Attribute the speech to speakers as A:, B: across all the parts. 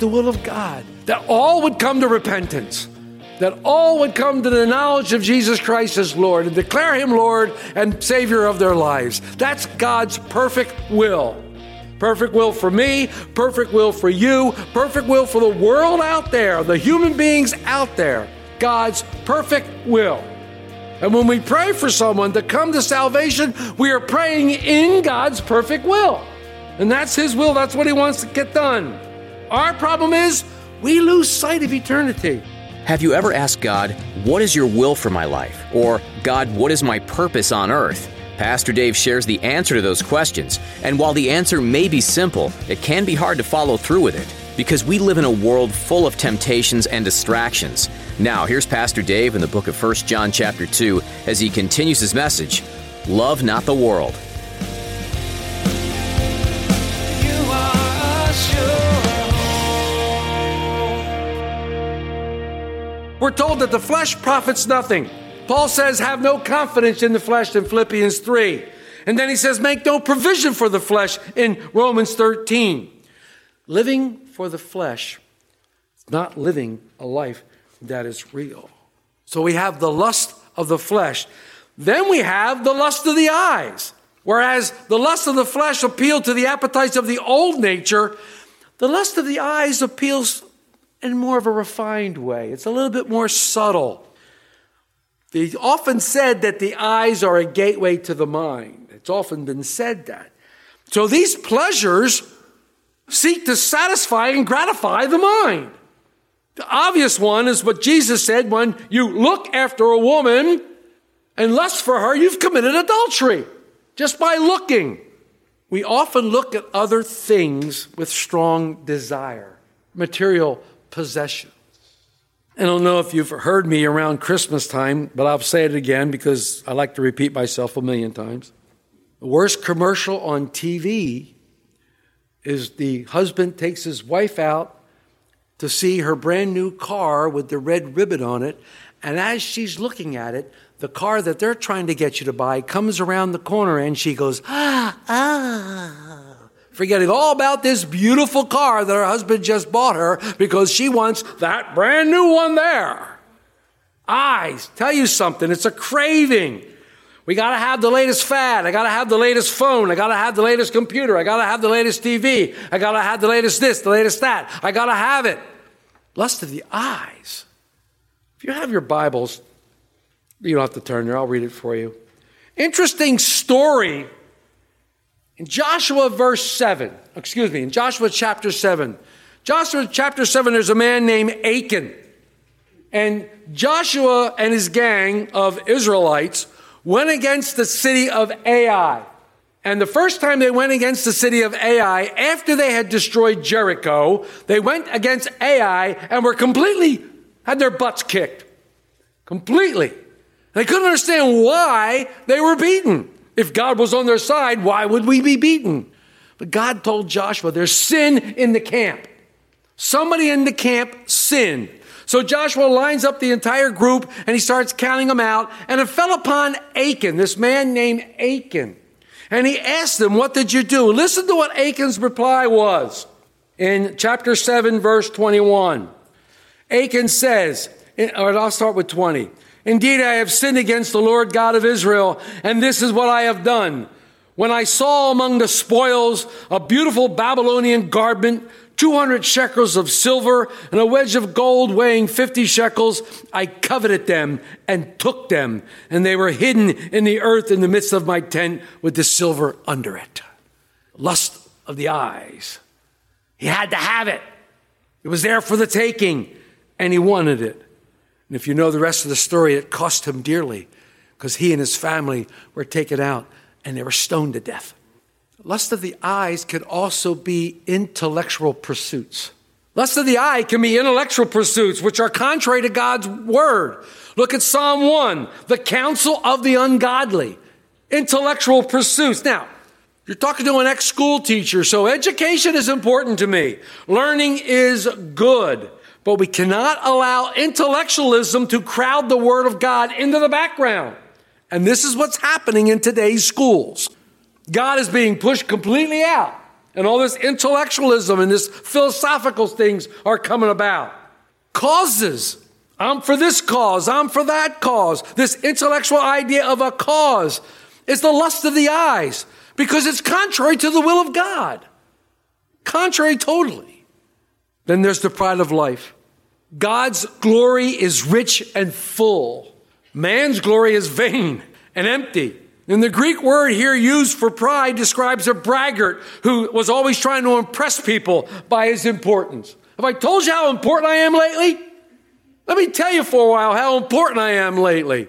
A: The will of God? That all would come to repentance, that all would come to the knowledge of Jesus Christ as Lord and declare Him Lord and Savior of their lives. That's God's perfect will. Perfect will for me, perfect will for you, perfect will for the world out there, the human beings out there. God's perfect will. And when we pray for someone to come to salvation, we are praying in God's perfect will. And that's His will, that's what He wants to get done. Our problem is we lose sight of eternity.
B: Have you ever asked God, What is your will for my life? Or, God, what is my purpose on earth? Pastor Dave shares the answer to those questions. And while the answer may be simple, it can be hard to follow through with it because we live in a world full of temptations and distractions. Now, here's Pastor Dave in the book of 1 John chapter 2 as he continues his message, Love not the world.
A: We're told that the flesh profits nothing. Paul says, have no confidence in the flesh in Philippians 3. And then he says, make no provision for the flesh in Romans 13. Living for the flesh is not living a life that is real. So we have the lust of the flesh. Then we have the lust of the eyes. Whereas the lust of the flesh appealed to the appetites of the old nature, the lust of the eyes appeals in more of a refined way. It's a little bit more subtle. They often said that the eyes are a gateway to the mind. It's often been said that. So these pleasures seek to satisfy and gratify the mind. The obvious one is what Jesus said when you look after a woman and lust for her, you've committed adultery just by looking. We often look at other things with strong desire, material possessions. I don't know if you've heard me around Christmas time, but I'll say it again because I like to repeat myself a million times. The worst commercial on TV is the husband takes his wife out to see her brand new car with the red ribbon on it. And as she's looking at it, the car that they're trying to get you to buy comes around the corner and she goes, ah, ah forgetting all about this beautiful car that her husband just bought her because she wants that brand new one there. Eyes, tell you something, it's a craving. We got to have the latest fad. I got to have the latest phone. I got to have the latest computer. I got to have the latest TV. I got to have the latest this, the latest that. I got to have it. Lust of the eyes. If you have your Bibles, you don't have to turn there. I'll read it for you. Interesting story in Joshua verse 7, excuse me, in Joshua chapter 7, Joshua chapter 7, there's a man named Achan. And Joshua and his gang of Israelites went against the city of Ai. And the first time they went against the city of Ai, after they had destroyed Jericho, they went against Ai and were completely, had their butts kicked. Completely. They couldn't understand why they were beaten. If God was on their side, why would we be beaten? But God told Joshua, there's sin in the camp. Somebody in the camp sinned. So Joshua lines up the entire group and he starts counting them out. And it fell upon Achan, this man named Achan. And he asked them, What did you do? Listen to what Achan's reply was in chapter 7, verse 21. Achan says, or I'll start with 20. Indeed, I have sinned against the Lord God of Israel, and this is what I have done. When I saw among the spoils a beautiful Babylonian garment, 200 shekels of silver, and a wedge of gold weighing 50 shekels, I coveted them and took them, and they were hidden in the earth in the midst of my tent with the silver under it. Lust of the eyes. He had to have it. It was there for the taking, and he wanted it. And if you know the rest of the story, it cost him dearly because he and his family were taken out and they were stoned to death. Lust of the eyes could also be intellectual pursuits. Lust of the eye can be intellectual pursuits, which are contrary to God's word. Look at Psalm 1, the counsel of the ungodly, intellectual pursuits. Now, you're talking to an ex school teacher, so education is important to me. Learning is good, but we cannot allow intellectualism to crowd the Word of God into the background. And this is what's happening in today's schools. God is being pushed completely out, and all this intellectualism and this philosophical things are coming about. Causes. I'm for this cause, I'm for that cause. This intellectual idea of a cause is the lust of the eyes because it's contrary to the will of God. Contrary totally. Then there's the pride of life. God's glory is rich and full. Man's glory is vain and empty. And the Greek word here used for pride describes a braggart who was always trying to impress people by his importance. Have I told you how important I am lately? Let me tell you for a while how important I am lately.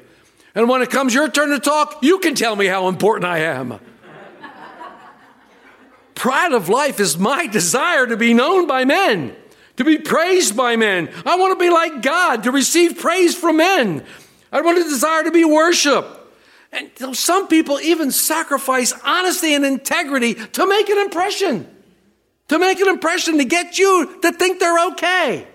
A: And when it comes your turn to talk, you can tell me how important I am. Pride of life is my desire to be known by men, to be praised by men. I want to be like God, to receive praise from men. I want to desire to be worshiped. And some people even sacrifice honesty and integrity to make an impression, to make an impression to get you to think they're okay.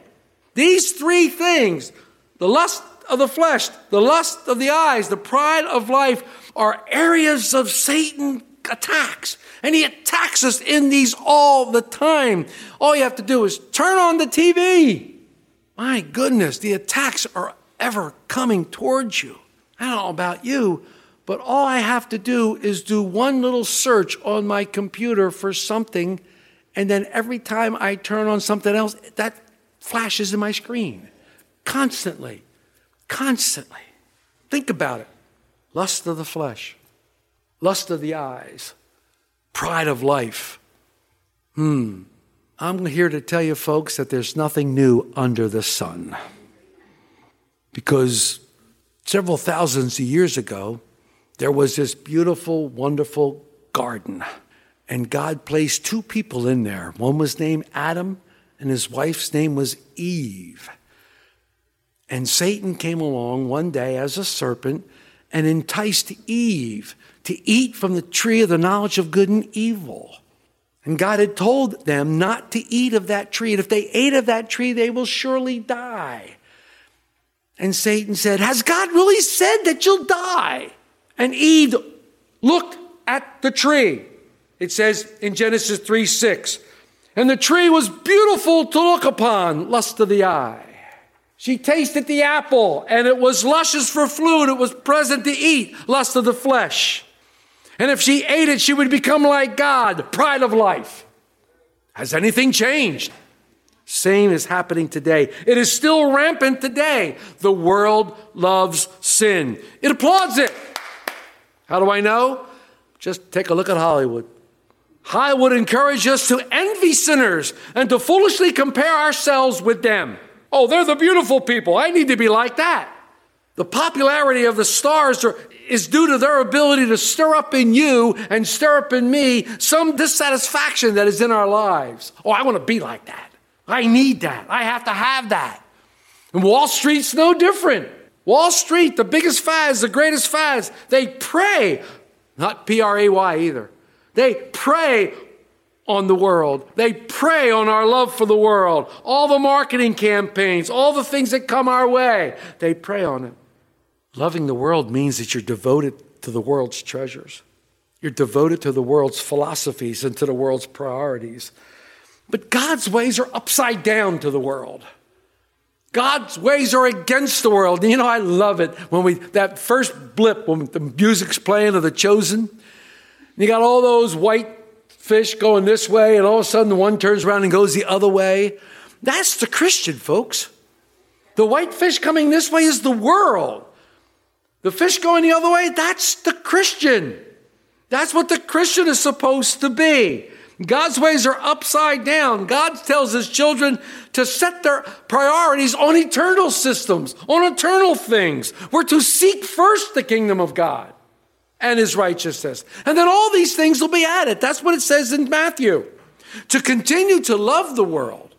A: These three things the lust of the flesh, the lust of the eyes, the pride of life are areas of Satan attacks. And he attacks us in these all the time. All you have to do is turn on the TV. My goodness, the attacks are ever coming towards you. I don't know about you, but all I have to do is do one little search on my computer for something, and then every time I turn on something else, that flashes in my screen constantly. Constantly. Think about it lust of the flesh, lust of the eyes, pride of life. Hmm. I'm here to tell you, folks, that there's nothing new under the sun. Because several thousands of years ago, there was this beautiful, wonderful garden. And God placed two people in there. One was named Adam, and his wife's name was Eve. And Satan came along one day as a serpent and enticed Eve to eat from the tree of the knowledge of good and evil. And God had told them not to eat of that tree. And if they ate of that tree, they will surely die. And Satan said, Has God really said that you'll die? And Eve looked at the tree. It says in Genesis 3 6, and the tree was beautiful to look upon, lust of the eye. She tasted the apple, and it was luscious for food. It was pleasant to eat, lust of the flesh. And if she ate it, she would become like God, pride of life. Has anything changed? Same is happening today. It is still rampant today. The world loves sin. It applauds it. How do I know? Just take a look at Hollywood. Hollywood encourages us to envy sinners and to foolishly compare ourselves with them. Oh, they're the beautiful people. I need to be like that. The popularity of the stars are, is due to their ability to stir up in you and stir up in me some dissatisfaction that is in our lives. Oh, I want to be like that. I need that. I have to have that. And Wall Street's no different. Wall Street, the biggest fads, the greatest fads, they prey, not P R A Y either. They prey on the world. They prey on our love for the world. All the marketing campaigns, all the things that come our way, they prey on it. Loving the world means that you're devoted to the world's treasures. You're devoted to the world's philosophies and to the world's priorities. But God's ways are upside down to the world. God's ways are against the world. You know, I love it when we, that first blip, when the music's playing of The Chosen, you got all those white fish going this way, and all of a sudden one turns around and goes the other way. That's the Christian, folks. The white fish coming this way is the world. The fish going the other way, that's the Christian. That's what the Christian is supposed to be. God's ways are upside down. God tells his children to set their priorities on eternal systems, on eternal things. We're to seek first the kingdom of God. and his righteousness. And then all these things will be added. That's what it says in Matthew. To continue to love the world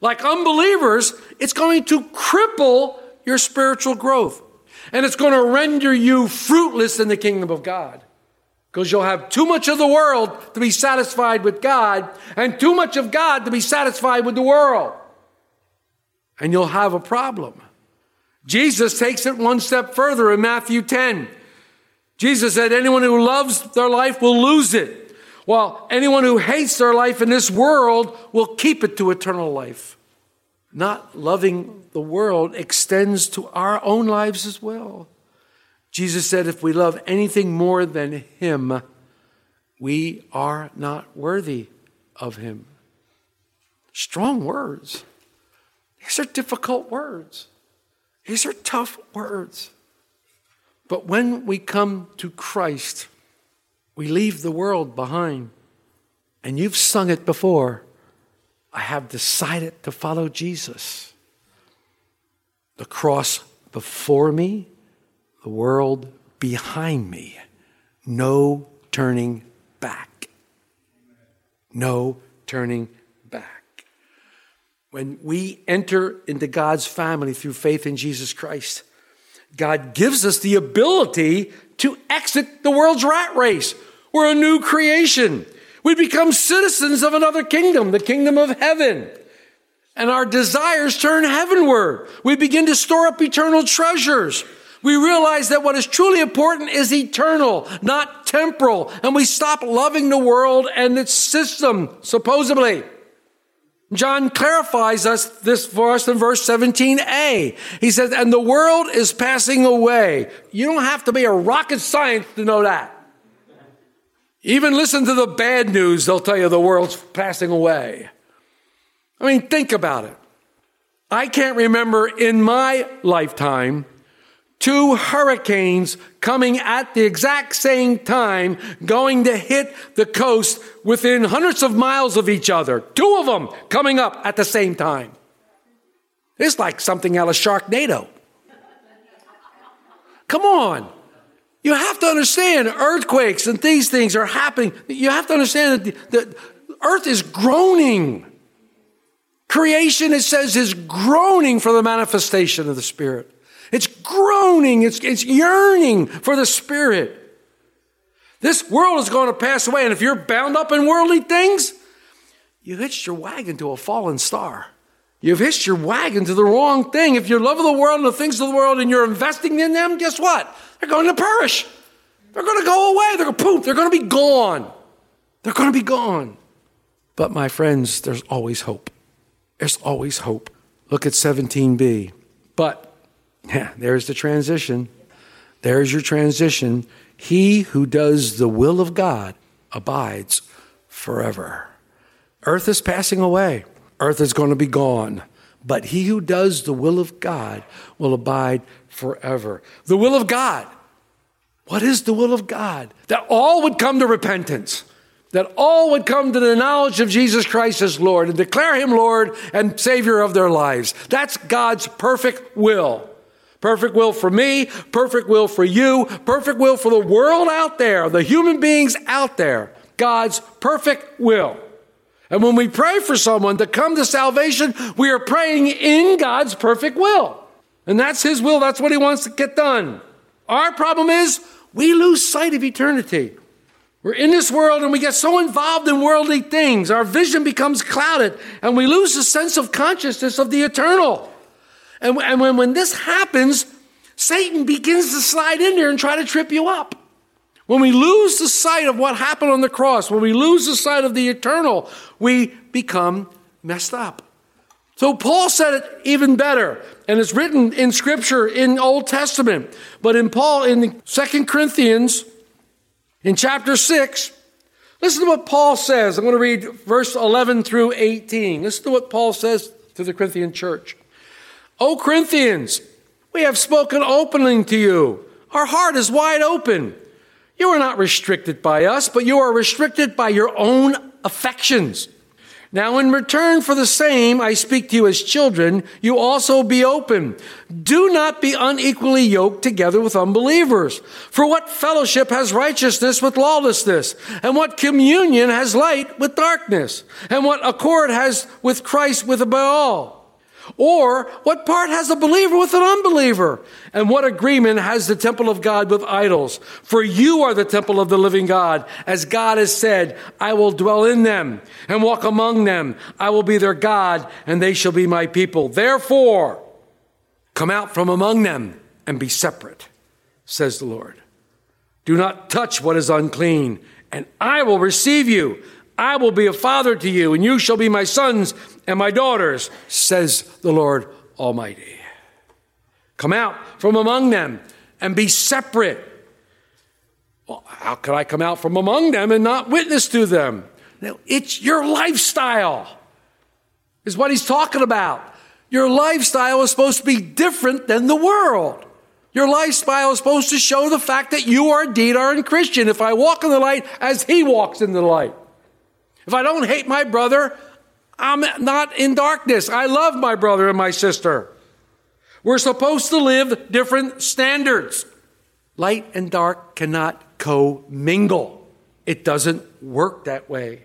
A: like unbelievers, it's going to cripple your spiritual growth. And it's going to render you fruitless in the kingdom of God. Because you'll have too much of the world to be satisfied with God, and too much of God to be satisfied with the world. And you'll have a problem. Jesus takes it one step further in Matthew 10. Jesus said, Anyone who loves their life will lose it, while anyone who hates their life in this world will keep it to eternal life. Not loving the world extends to our own lives as well. Jesus said, If we love anything more than Him, we are not worthy of Him. Strong words. These are difficult words. These are tough words. But when we come to Christ, we leave the world behind. And you've sung it before. I have decided to follow Jesus. The cross before me, the world behind me. No turning back. No turning back. When we enter into God's family through faith in Jesus Christ, God gives us the ability to exit the world's rat race. We're a new creation. We become citizens of another kingdom, the kingdom of heaven. And our desires turn heavenward. We begin to store up eternal treasures. We realize that what is truly important is eternal, not temporal. And we stop loving the world and its system, supposedly. John clarifies us this for us in verse 17a. He says, and the world is passing away. You don't have to be a rocket science to know that. Even listen to the bad news, they'll tell you the world's passing away. I mean, think about it. I can't remember in my lifetime two hurricanes coming at the exact same time, going to hit the coast within hundreds of miles of each other. Two of them coming up at the same time. It's like something out of Sharknado. Come on. You have to understand earthquakes and these things are happening. You have to understand that the, the earth is groaning. Creation, it says, is groaning for the manifestation of the Spirit. It's groaning, it's, it's yearning for the Spirit. This world is going to pass away, and if you're bound up in worldly things, you hitched your wagon to a fallen star. You've hitched your wagon to the wrong thing. If you're loving the world and the things of the world and you're investing in them, guess what? They're going to perish. They're going to go away. They're going to poof. They're going to be gone. They're going to be gone. But my friends, there's always hope. There's always hope. Look at 17b. But, yeah, there's the transition. There's your transition. He who does the will of God abides forever. Earth is passing away, earth is going to be gone. But he who does the will of God will abide forever. The will of God. What is the will of God? That all would come to repentance, that all would come to the knowledge of Jesus Christ as Lord and declare him Lord and Savior of their lives. That's God's perfect will. Perfect will for me, perfect will for you, perfect will for the world out there, the human beings out there. God's perfect will. And when we pray for someone to come to salvation, we are praying in God's perfect will. And that's His will, that's what He wants to get done. Our problem is we lose sight of eternity. We're in this world and we get so involved in worldly things, our vision becomes clouded, and we lose the sense of consciousness of the eternal. And, and when, when this happens, Satan begins to slide in there and try to trip you up. When we lose the sight of what happened on the cross, when we lose the sight of the eternal, we become messed up. So Paul said it even better, and it's written in scripture in Old Testament. But in Paul, in Second Corinthians, in chapter 6, listen to what Paul says. I'm going to read verse 11 through 18. Listen to what Paul says to the Corinthian church. O Corinthians, we have spoken openly to you. Our heart is wide open. You are not restricted by us, but you are restricted by your own affections. Now, in return for the same, I speak to you as children, you also be open. Do not be unequally yoked together with unbelievers. For what fellowship has righteousness with lawlessness? And what communion has light with darkness? And what accord has with Christ with Baal? Or what part has a believer with an unbeliever? And what agreement has the temple of God with idols? For you are the temple of the living God. As God has said, I will dwell in them and walk among them. I will be their God and they shall be my people. Therefore, come out from among them and be separate, says the Lord. Do not touch what is unclean and I will receive you. I will be a father to you, and you shall be my sons and my daughters, says the Lord Almighty. Come out from among them and be separate. Well, how can I come out from among them and not witness to them? Now, it's your lifestyle, is what he's talking about. Your lifestyle is supposed to be different than the world. Your lifestyle is supposed to show the fact that you are indeed are a Christian. If I walk in the light as he walks in the light. If I don't hate my brother, I'm not in darkness. I love my brother and my sister. We're supposed to live different standards. Light and dark cannot co-mingle. It doesn't work that way.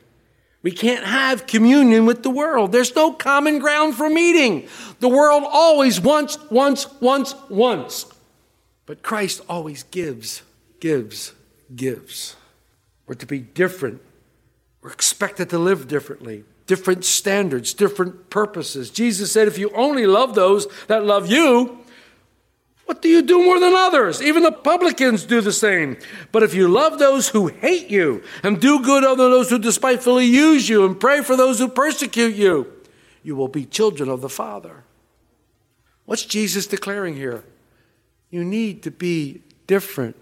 A: We can't have communion with the world. There's no common ground for meeting. The world always wants, wants, wants, wants. But Christ always gives, gives, gives. We're to be different we're expected to live differently, different standards, different purposes. Jesus said, if you only love those that love you, what do you do more than others? Even the publicans do the same. But if you love those who hate you and do good unto those who despitefully use you and pray for those who persecute you, you will be children of the Father. What's Jesus declaring here? You need to be different.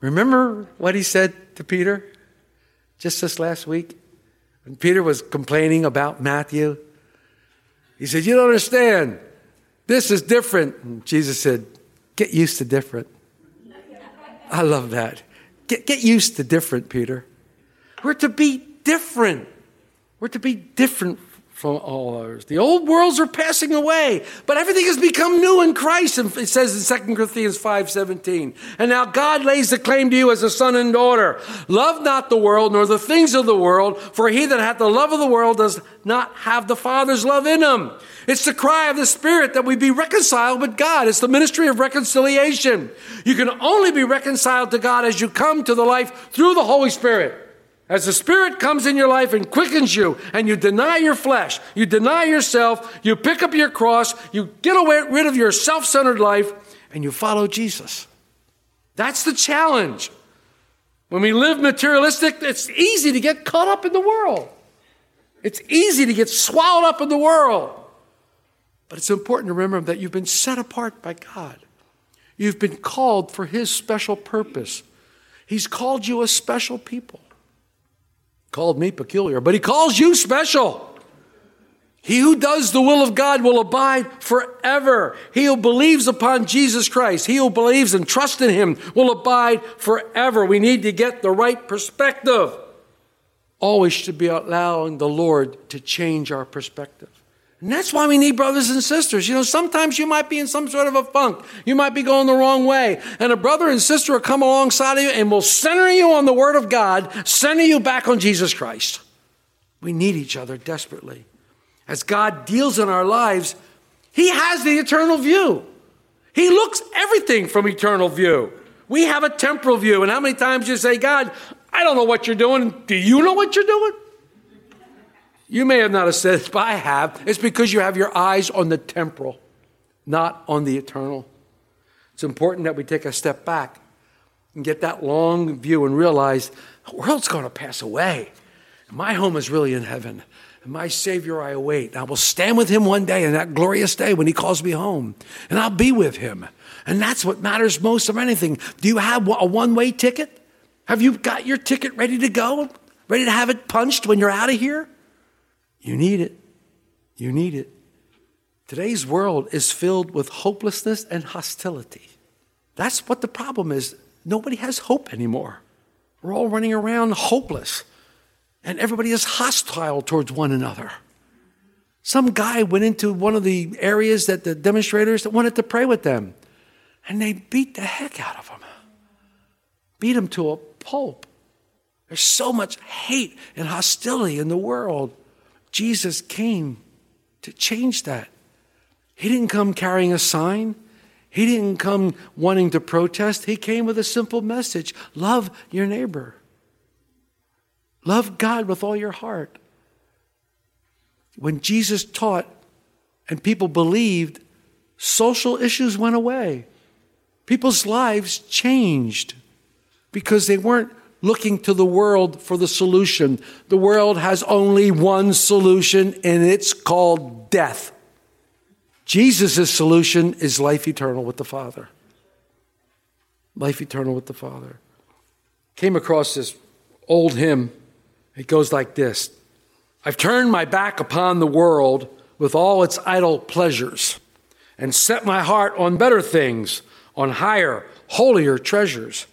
A: Remember what he said to Peter? just this last week, when Peter was complaining about Matthew, he said, You don't understand. This is different. And Jesus said, Get used to different. I love that. Get, get used to different, Peter. We're to be different. We're to be different from all others. The old worlds are passing away, but everything has become new in Christ. And it says in 2 Corinthians 5:17. And now God lays the claim to you as a son and daughter. Love not the world, nor the things of the world, for he that hath the love of the world does not have the Father's love in him. It's the cry of the Spirit that we be reconciled with God. It's the ministry of reconciliation. You can only be reconciled to God as you come to the life through the Holy Spirit. As the Spirit comes in your life and quickens you, and you deny your flesh, you deny yourself, you pick up your cross, you get away, rid of your self centered life, and you follow Jesus. That's the challenge. When we live materialistic, it's easy to get caught up in the world. It's easy to get swallowed up in the world. But it's important to remember that you've been set apart by God. You've been called for His special purpose. He's called you a special people called me peculiar, but he calls you special. He who does the will of God will abide forever. He who believes upon Jesus Christ, he who believes and trusts in him will abide forever. We need to get the right perspective. Always should be allowing the Lord to change our perspective. And that's why we need brothers and sisters. You know, sometimes you might be in some sort of a funk. You might be going the wrong way. And a brother and sister will come alongside of you and will center you on the Word of God, center you back on Jesus Christ. We need each other desperately. As God deals in our lives, He has the eternal view. He looks everything from eternal view. We have a temporal view. And how many times you say, God, I don't know what you're doing. Do you know what you're doing? You may have not have said it, but I have. It's because you have your eyes on the temporal, not on the eternal. It's important that we take a step back and get that long view and realize the world's going to pass away. My home is really in heaven. And my Savior I await. I will stand with him one day in that glorious day when he calls me home. And I'll be with him. And that's what matters most of anything. Do you have a one way ticket? Have you got your ticket ready to go? Ready to have it punched when you're out of here? You need it. You need it. Today's world is filled with hopelessness and hostility. That's what the problem is. Nobody has hope anymore. We're all running around hopeless. and everybody is hostile towards one another. Some guy went into one of the areas that the demonstrators wanted to pray with them, and they beat the heck out of him, beat him to a pulp. There's so much hate and hostility in the world. Jesus came to change that. He didn't come carrying a sign. He didn't come wanting to protest. He came with a simple message love your neighbor. Love God with all your heart. When Jesus taught and people believed, social issues went away. People's lives changed because they weren't looking to the world for the solution. The world has only one solution, and it's called death. Jesus' solution is life eternal with the Father. Life eternal with the Father. Came across this old hymn. It goes like this I've turned my back upon the world with all its idle pleasures and set my heart on better things, on higher, holier treasures.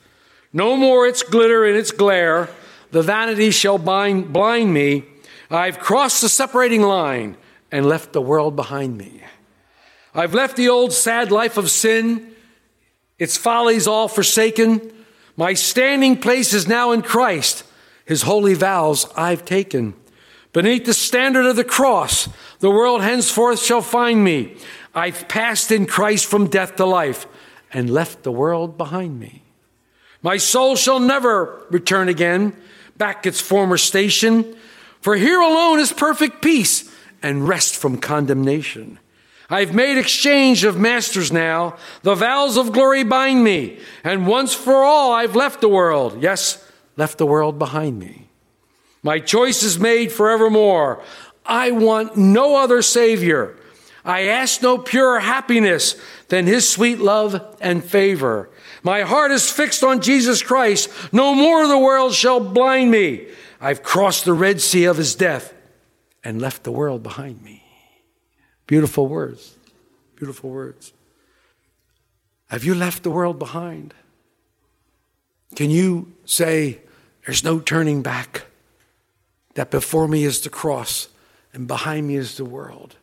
A: No more its glitter and its glare, the vanity shall bind, blind me. I've crossed the separating line and left the world behind me. I've left the old sad life of sin, its follies all forsaken. My standing place is now in Christ. His holy vows I've taken. Beneath the standard of the cross, the world henceforth shall find me. I've passed in Christ from death to life and left the world behind me. My soul shall never return again back its former station, for here alone is perfect peace and rest from condemnation. I've made exchange of masters now. The vows of glory bind me, and once for all I've left the world. Yes, left the world behind me. My choice is made forevermore. I want no other Savior. I ask no purer happiness than His sweet love and favor. My heart is fixed on Jesus Christ. No more the world shall blind me. I've crossed the Red Sea of His death and left the world behind me. Beautiful words. Beautiful words. Have you left the world behind? Can you say, There's no turning back? That before me is the cross and behind me is the world.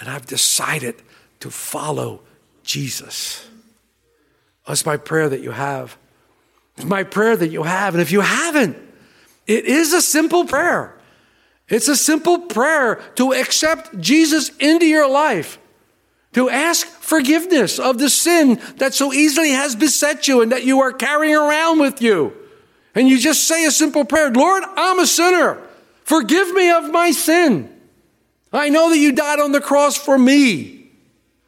A: And I've decided to follow Jesus. That's my prayer that you have. It's my prayer that you have. And if you haven't, it is a simple prayer. It's a simple prayer to accept Jesus into your life, to ask forgiveness of the sin that so easily has beset you and that you are carrying around with you. And you just say a simple prayer Lord, I'm a sinner. Forgive me of my sin. I know that you died on the cross for me.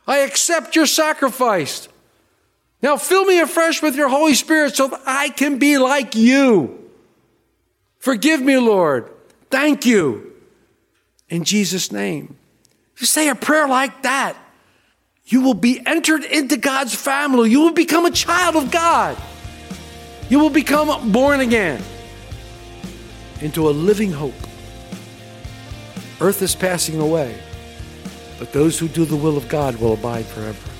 A: I accept your sacrifice. Now fill me afresh with your Holy Spirit so that I can be like you. Forgive me, Lord. Thank you. In Jesus' name. You say a prayer like that, you will be entered into God's family. You will become a child of God. You will become born again into a living hope. Earth is passing away, but those who do the will of God will abide forever.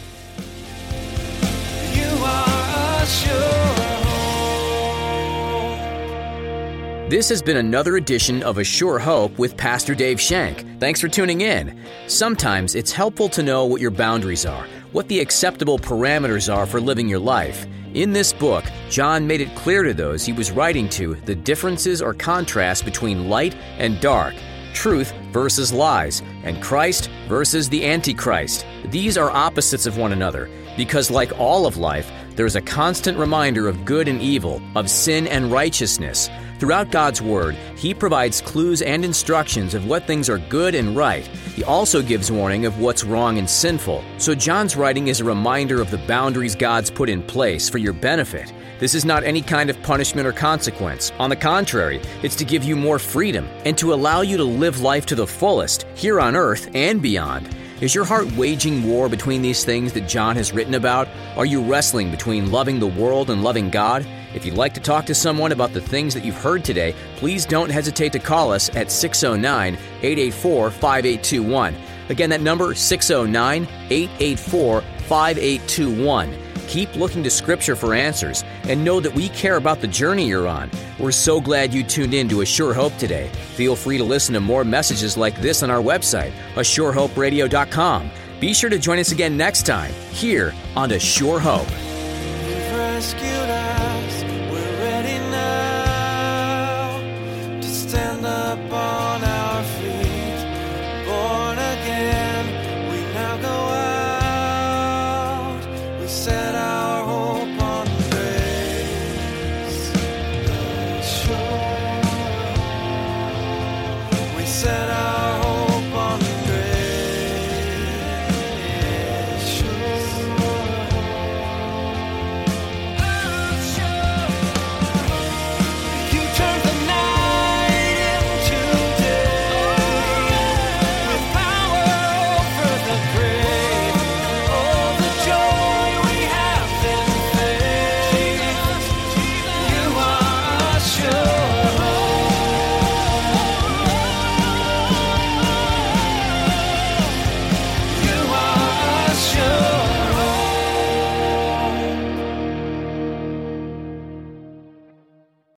B: This has been another edition of A Sure Hope with Pastor Dave Shank. Thanks for tuning in. Sometimes it's helpful to know what your boundaries are, what the acceptable parameters are for living your life. In this book, John made it clear to those he was writing to the differences or contrasts between light and dark, truth versus lies, and Christ versus the Antichrist. These are opposites of one another because, like all of life, there's a constant reminder of good and evil, of sin and righteousness. Throughout God's Word, He provides clues and instructions of what things are good and right. He also gives warning of what's wrong and sinful. So, John's writing is a reminder of the boundaries God's put in place for your benefit. This is not any kind of punishment or consequence. On the contrary, it's to give you more freedom and to allow you to live life to the fullest, here on earth and beyond. Is your heart waging war between these things that John has written about? Are you wrestling between loving the world and loving God? If you'd like to talk to someone about the things that you've heard today, please don't hesitate to call us at 609 884 5821. Again, that number 609 884 5821. Keep looking to Scripture for answers and know that we care about the journey you're on. We're so glad you tuned in to A Sure Hope today. Feel free to listen to more messages like this on our website, ASureHopeRadio.com. Be sure to join us again next time here on A Sure Hope.